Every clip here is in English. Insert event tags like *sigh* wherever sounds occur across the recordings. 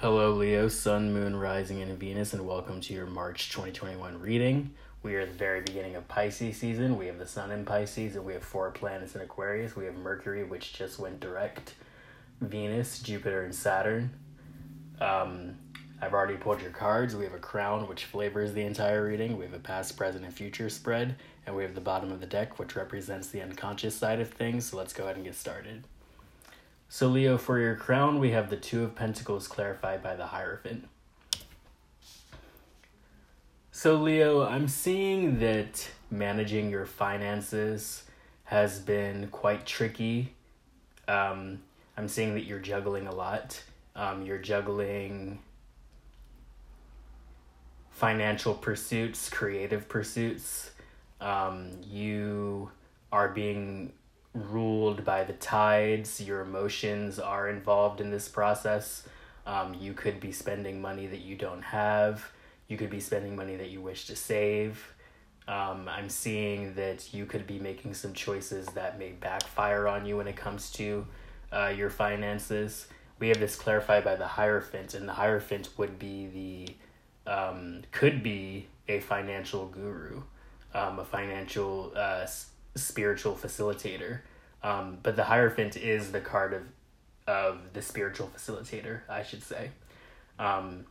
Hello, Leo, Sun, Moon, Rising, and Venus, and welcome to your March 2021 reading. We are at the very beginning of Pisces season. We have the Sun in Pisces, and we have four planets in Aquarius. We have Mercury, which just went direct, Venus, Jupiter, and Saturn. Um, I've already pulled your cards. We have a crown, which flavors the entire reading. We have a past, present, and future spread, and we have the bottom of the deck, which represents the unconscious side of things. So let's go ahead and get started. So, Leo, for your crown, we have the Two of Pentacles clarified by the Hierophant. So, Leo, I'm seeing that managing your finances has been quite tricky. Um, I'm seeing that you're juggling a lot. Um, you're juggling financial pursuits, creative pursuits. Um, you are being ruled by the tides. Your emotions are involved in this process. Um, you could be spending money that you don't have. You could be spending money that you wish to save. Um, I'm seeing that you could be making some choices that may backfire on you when it comes to uh, your finances. We have this clarified by the Hierophant, and the Hierophant would be the, um, could be a financial guru, um, a financial uh, spiritual facilitator. Um, but the Hierophant is the card of of the spiritual facilitator, I should say. Um,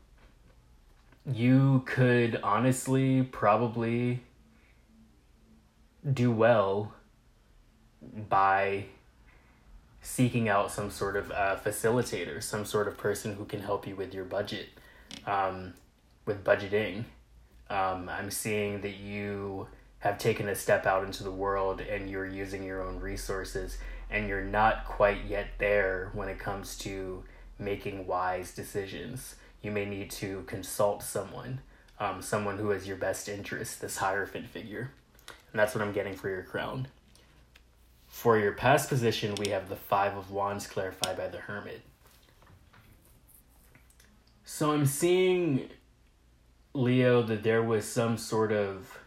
you could honestly probably do well by seeking out some sort of uh, facilitator, some sort of person who can help you with your budget, um, with budgeting. Um, I'm seeing that you have taken a step out into the world and you're using your own resources and you're not quite yet there when it comes to making wise decisions. You may need to consult someone, um, someone who has your best interest, this Hierophant figure. And that's what I'm getting for your crown. For your past position, we have the Five of Wands clarified by the Hermit. So I'm seeing, Leo, that there was some sort of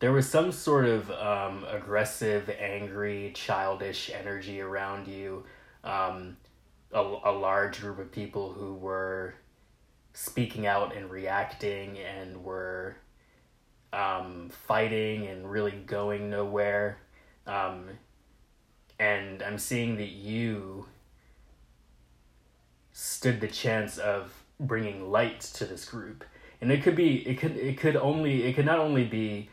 there was some sort of um, aggressive, angry, childish energy around you. Um, a, a large group of people who were speaking out and reacting and were um, fighting and really going nowhere. Um, and I'm seeing that you stood the chance of bringing light to this group. And it could be, it could, it could only, it could not only be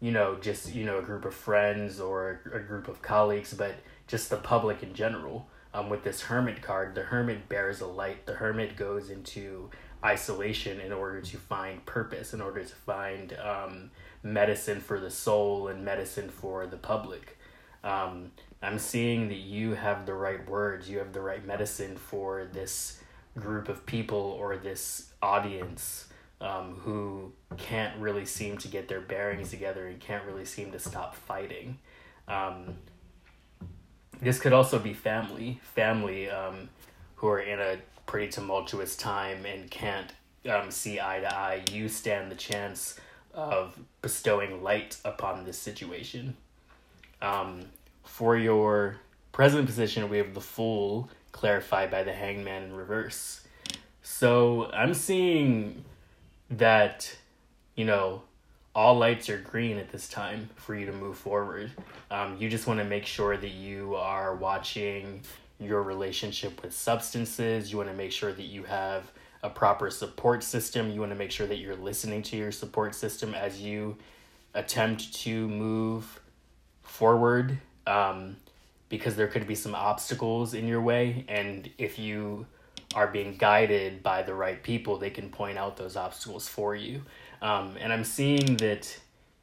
you know, just, you know, a group of friends or a group of colleagues, but just the public in general. Um, with this hermit card, the hermit bears a light. The hermit goes into isolation in order to find purpose, in order to find um, medicine for the soul and medicine for the public. Um, I'm seeing that you have the right words, you have the right medicine for this group of people or this audience um, who can't really seem to get their bearings together and can't really seem to stop fighting. Um, this could also be family, family um, who are in a pretty tumultuous time and can't um, see eye to eye. You stand the chance of bestowing light upon this situation. Um, for your present position, we have the Fool clarified by the Hangman in reverse. So I'm seeing that you know all lights are green at this time for you to move forward. Um, you just want to make sure that you are watching your relationship with substances. You want to make sure that you have a proper support system. You want to make sure that you're listening to your support system as you attempt to move forward um, because there could be some obstacles in your way. And if you are being guided by the right people, they can point out those obstacles for you. Um, and I'm seeing that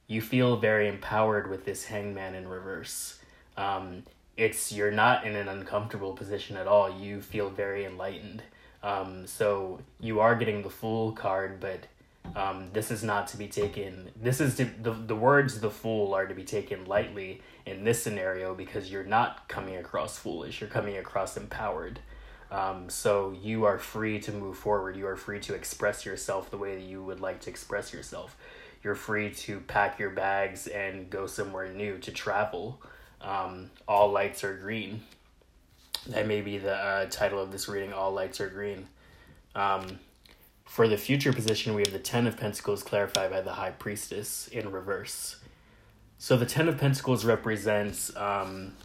you feel very empowered with this hangman in reverse. Um, it's you're not in an uncomfortable position at all. You feel very enlightened. Um, so you are getting the fool card, but um, this is not to be taken. This is to, the the words the fool are to be taken lightly in this scenario because you're not coming across foolish. You're coming across empowered. Um, so you are free to move forward. You are free to express yourself the way that you would like to express yourself. You're free to pack your bags and go somewhere new to travel. Um, all lights are green. That may be the uh, title of this reading. All lights are green. Um, for the future position, we have the Ten of Pentacles clarified by the High Priestess in reverse. So the Ten of Pentacles represents um,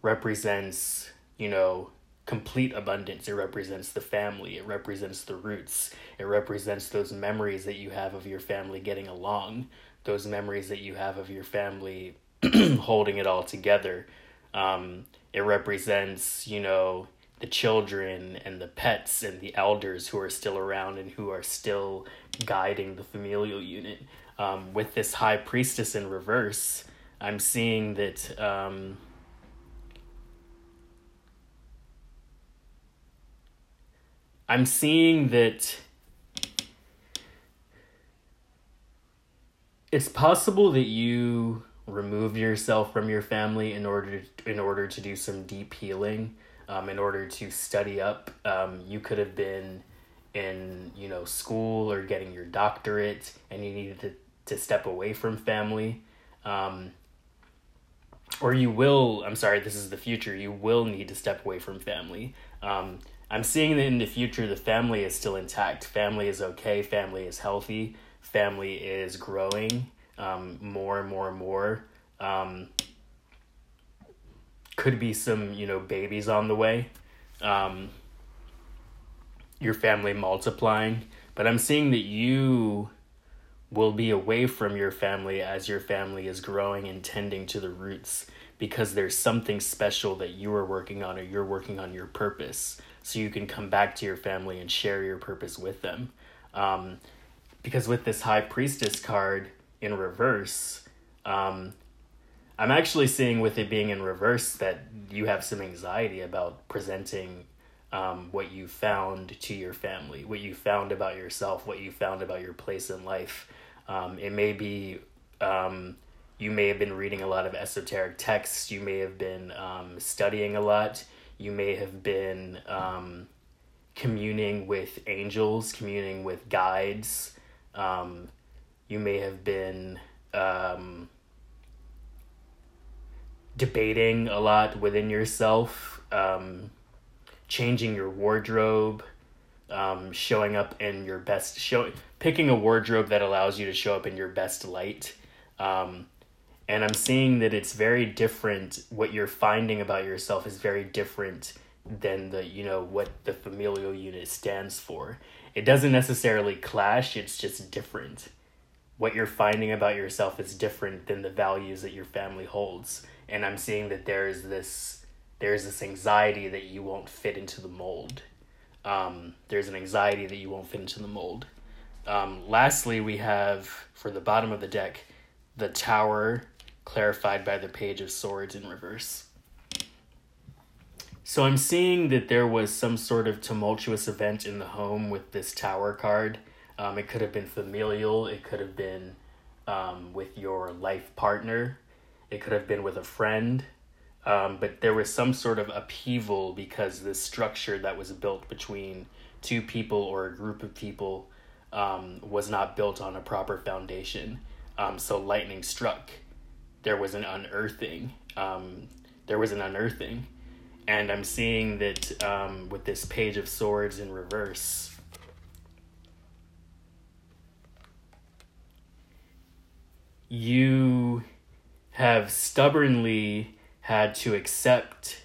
represents you know complete abundance. It represents the family. It represents the roots. It represents those memories that you have of your family getting along. Those memories that you have of your family *clears throat* holding it all together. Um, it represents you know the children and the pets and the elders who are still around and who are still guiding the familial unit. Um, with this high priestess in reverse, I'm seeing that um, I'm seeing that it's possible that you remove yourself from your family in order to, in order to do some deep healing um, in order to study up. Um, you could have been in you know school or getting your doctorate, and you needed to to step away from family. Um, or you will. I'm sorry. This is the future. You will need to step away from family. Um, I'm seeing that in the future, the family is still intact. Family is okay. Family is healthy. Family is growing um, more and more and more. Um, could be some you know babies on the way um, your family multiplying but i'm seeing that you will be away from your family as your family is growing and tending to the roots because there's something special that you are working on or you're working on your purpose so you can come back to your family and share your purpose with them. Um, because with this high priestess card in reverse um, I'm actually seeing with it being in reverse that you have some anxiety about presenting um, what you found to your family, what you found about yourself, what you found about your place in life. Um, it may be um, you may have been reading a lot of esoteric texts, you may have been um, studying a lot, you may have been um, communing with angels, communing with guides, um, you may have been. Um, debating a lot within yourself, um, changing your wardrobe, um, showing up in your best show, picking a wardrobe that allows you to show up in your best light. Um, and I'm seeing that it's very different. What you're finding about yourself is very different than the you know what the familial unit stands for. It doesn't necessarily clash. It's just different. What you're finding about yourself is different than the values that your family holds and I'm seeing that there's this there's this anxiety that you won't fit into the mold. Um, there's an anxiety that you won't fit into the mold. Um, lastly, we have for the bottom of the deck, the tower clarified by the page of swords in reverse. So I'm seeing that there was some sort of tumultuous event in the home with this tower card. Um, it could have been familial. It could have been um, with your life partner. It could have been with a friend. Um, but there was some sort of upheaval because the structure that was built between two people or a group of people um, was not built on a proper foundation. Um, so lightning struck. There was an unearthing. Um, there was an unearthing. And I'm seeing that um, with this page of swords in reverse. You have stubbornly had to accept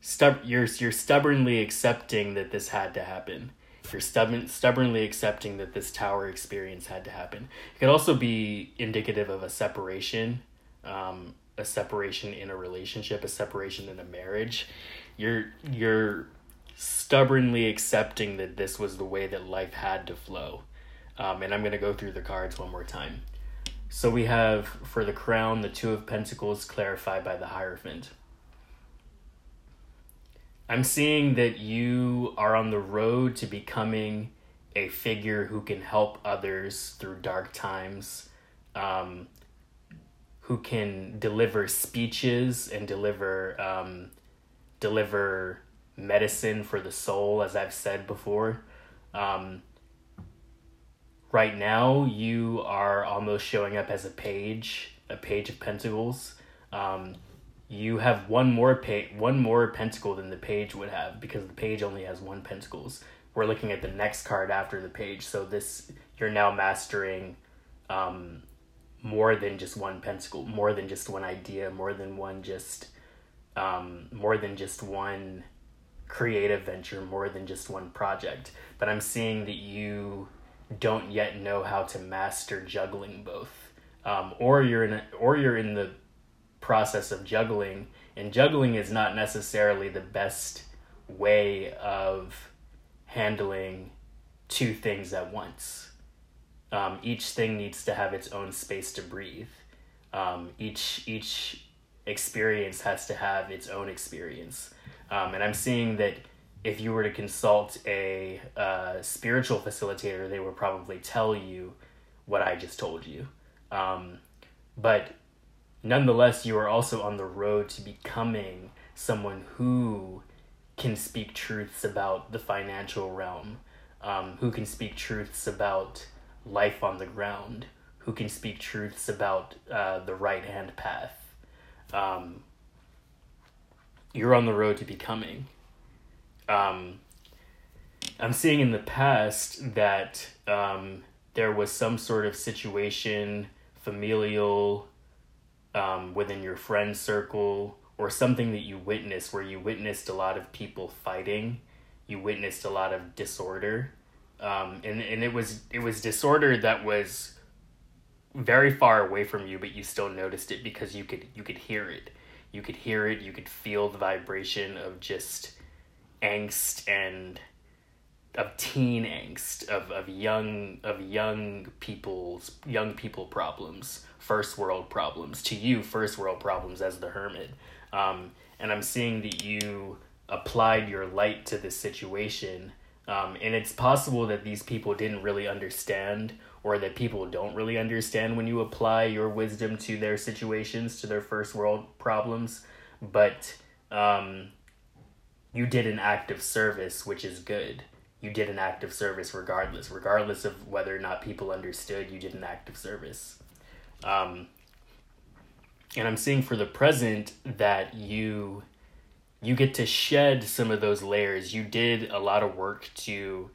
stub you're you're stubbornly accepting that this had to happen. You're stubborn stubbornly accepting that this tower experience had to happen. It could also be indicative of a separation, um, a separation in a relationship, a separation in a marriage. You're you're stubbornly accepting that this was the way that life had to flow. Um, and I'm going to go through the cards one more time. So we have for the crown the Two of Pentacles clarified by the Hierophant. I'm seeing that you are on the road to becoming a figure who can help others through dark times, um, who can deliver speeches and deliver um, deliver medicine for the soul, as I've said before. Um, right now you are almost showing up as a page, a page of pentacles. Um, you have one more page, one more pentacle than the page would have because the page only has one pentacles. We're looking at the next card after the page, so this you're now mastering um, more than just one pentacle, more than just one idea, more than one just um, more than just one creative venture, more than just one project. But I'm seeing that you don't yet know how to master juggling both, um, or you're in a, or you're in the process of juggling, and juggling is not necessarily the best way of handling two things at once. Um, each thing needs to have its own space to breathe. Um, each each experience has to have its own experience, um, and I'm seeing that if you were to consult a uh, spiritual facilitator, they would probably tell you what I just told you. Um, but nonetheless, you are also on the road to becoming someone who can speak truths about the financial realm, um, who can speak truths about life on the ground, who can speak truths about uh, the right hand path. Um, you're on the road to becoming. Um, I'm seeing in the past that um, there was some sort of situation, familial, um, within your friend circle or something that you witnessed where you witnessed a lot of people fighting you witnessed a lot of disorder um, and, and it was it was disorder that was very far away from you but you still noticed it because you could you could hear it. You could hear it you could feel the vibration of just angst and of teen angst of, of young of young people's young people problems first world problems to you first world problems as the hermit. Um, and i'm seeing that you applied your light to this situation um, and it's possible that these people didn't really understand or that people don't really understand when you apply your wisdom to their situations to their first world problems. But um, you did an act of service which is good. You did an act of service regardless. Regardless of whether or not people understood you did an act of service. Um, and i'm seeing for the present that you you get to shed some of those layers. You did a lot of work to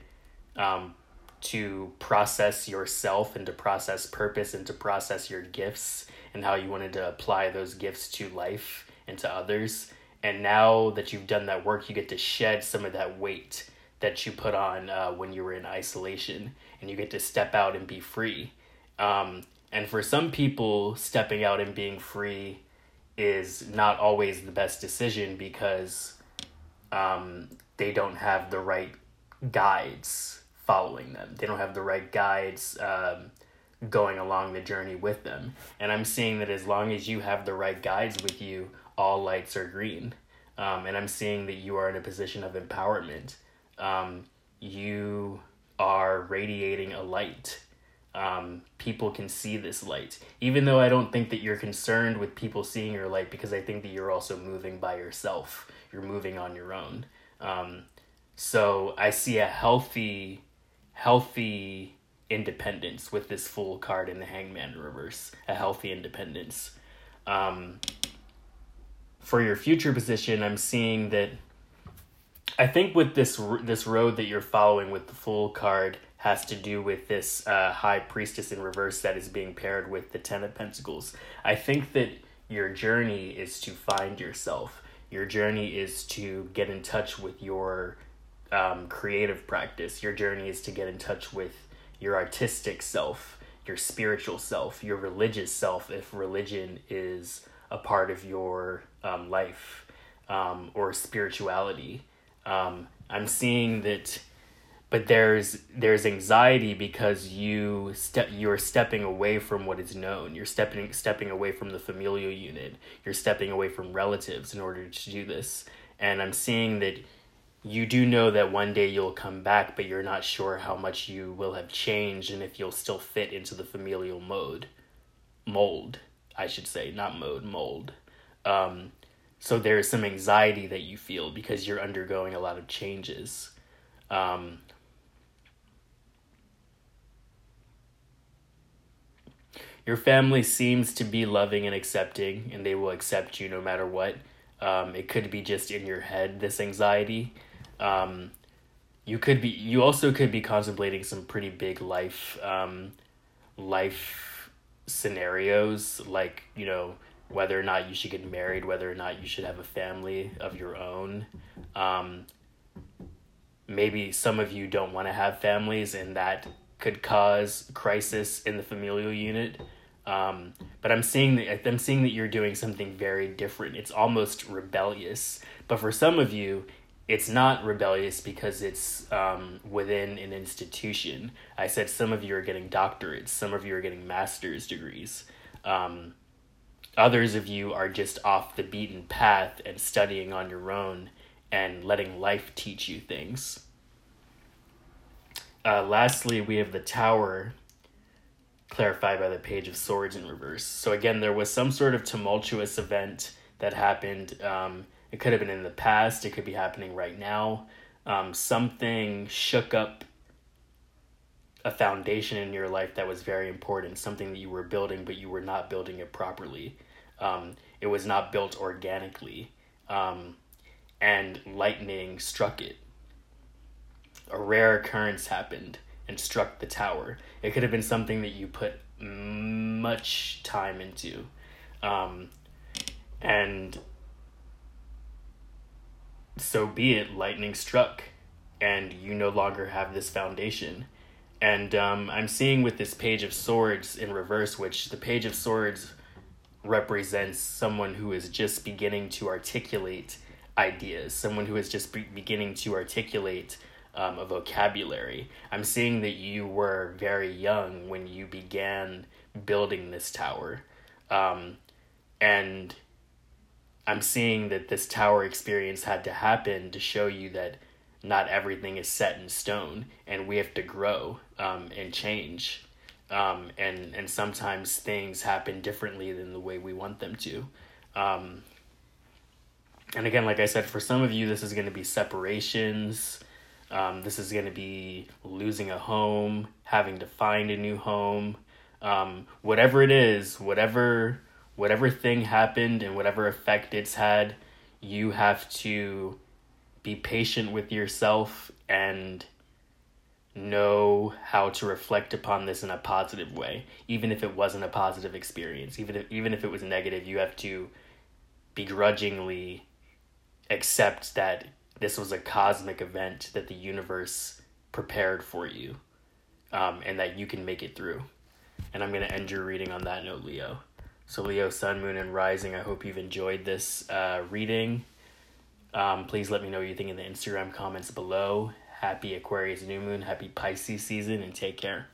um, to process yourself and to process purpose and to process your gifts and how you wanted to apply those gifts to life and to others. And now that you've done that work you get to shed some of that weight that you put on uh, when you were in isolation and you get to step out and be free. Um, and for some people stepping out and being free is not always the best decision because um, they don't have the right guides following them. They don't have the right guides um, going along the journey with them. And i'm seeing that as long as you have the right guides with you all lights are green. Um, and i'm seeing that you are in a position of empowerment. Um, you are radiating a light. Um, people can see this light. Even though I don't think that you're concerned with people seeing your light because I think that you're also moving by yourself. You're moving on your own. Um, so I see a healthy, healthy independence with this Fool card in the hangman reverse. A healthy independence. Um, for your future position, I'm seeing that I think with this this road that you're following with the Fool card has to do with this uh, high priestess in reverse that is being paired with the ten of pentacles. I think that your journey is to find yourself. Your journey is to get in touch with your um, creative practice. Your journey is to get in touch with your artistic self, your spiritual self, your religious self, if religion is a part of your um, life um, or spirituality um, I'm seeing that, but there's there's anxiety because you step you're stepping away from what is known. You're stepping stepping away from the familial unit. You're stepping away from relatives in order to do this. And I'm seeing that you do know that one day you'll come back, but you're not sure how much you will have changed and if you'll still fit into the familial mode, mold, I should say, not mode, mold. Um, so there's some anxiety that you feel because you're undergoing a lot of changes. Um, your family seems to be loving and accepting, and they will accept you no matter what. Um, it could be just in your head, this anxiety. Um, you could be. You also could be contemplating some pretty big life, um, life scenarios, like you know whether or not you should get married, whether or not you should have a family of your own. Um, maybe some of you don't want to have families, and that could cause crisis in the familial unit. Um, but I'm seeing that I'm seeing that you're doing something very different. It's almost rebellious. But for some of you, it's not rebellious because it's um, within an institution. I said some of you are getting doctorates, some of you are getting master's degrees. Um, others of you are just off the beaten path and studying on your own and letting life teach you things. Uh, lastly, we have the tower clarified by the page of swords in reverse. So again, there was some sort of tumultuous event that happened. Um, it could have been in the past. It could be happening right now. Um, something shook up a foundation in your life that was very important. Something that you were building, but you were not building it properly. Um, it was not built organically, um, and lightning struck it. A rare occurrence happened and struck the tower. It could have been something that you put much time into. Um, and so be it, lightning struck, and you no longer have this foundation. And um, I'm seeing with this Page of Swords in reverse, which the Page of Swords represents someone who is just beginning to articulate ideas, someone who is just be- beginning to articulate um, a vocabulary. I'm seeing that you were very young when you began building this tower. Um, and I'm seeing that this tower experience had to happen to show you that not everything is set in stone and we have to grow um, and change. Um, and, and sometimes things happen differently than the way we want them to. Um, and again, like I said, for some of you, this is going to be separations, um, this is going to be losing a home, having to find a new home, um, whatever it is, whatever whatever thing happened and whatever effect it's had, you have to be patient with yourself and know how to reflect upon this in a positive way. Even if it wasn't a positive experience even if even if it was negative you have to begrudgingly accept that this was a cosmic event that the universe prepared for you um, and that you can make it through. And I'm going to end your reading on that note, Leo. So, Leo, Sun, Moon, and Rising, I hope you've enjoyed this uh, reading. Um, please let me know what you think in the Instagram comments below. Happy Aquarius new moon, happy Pisces season, and take care.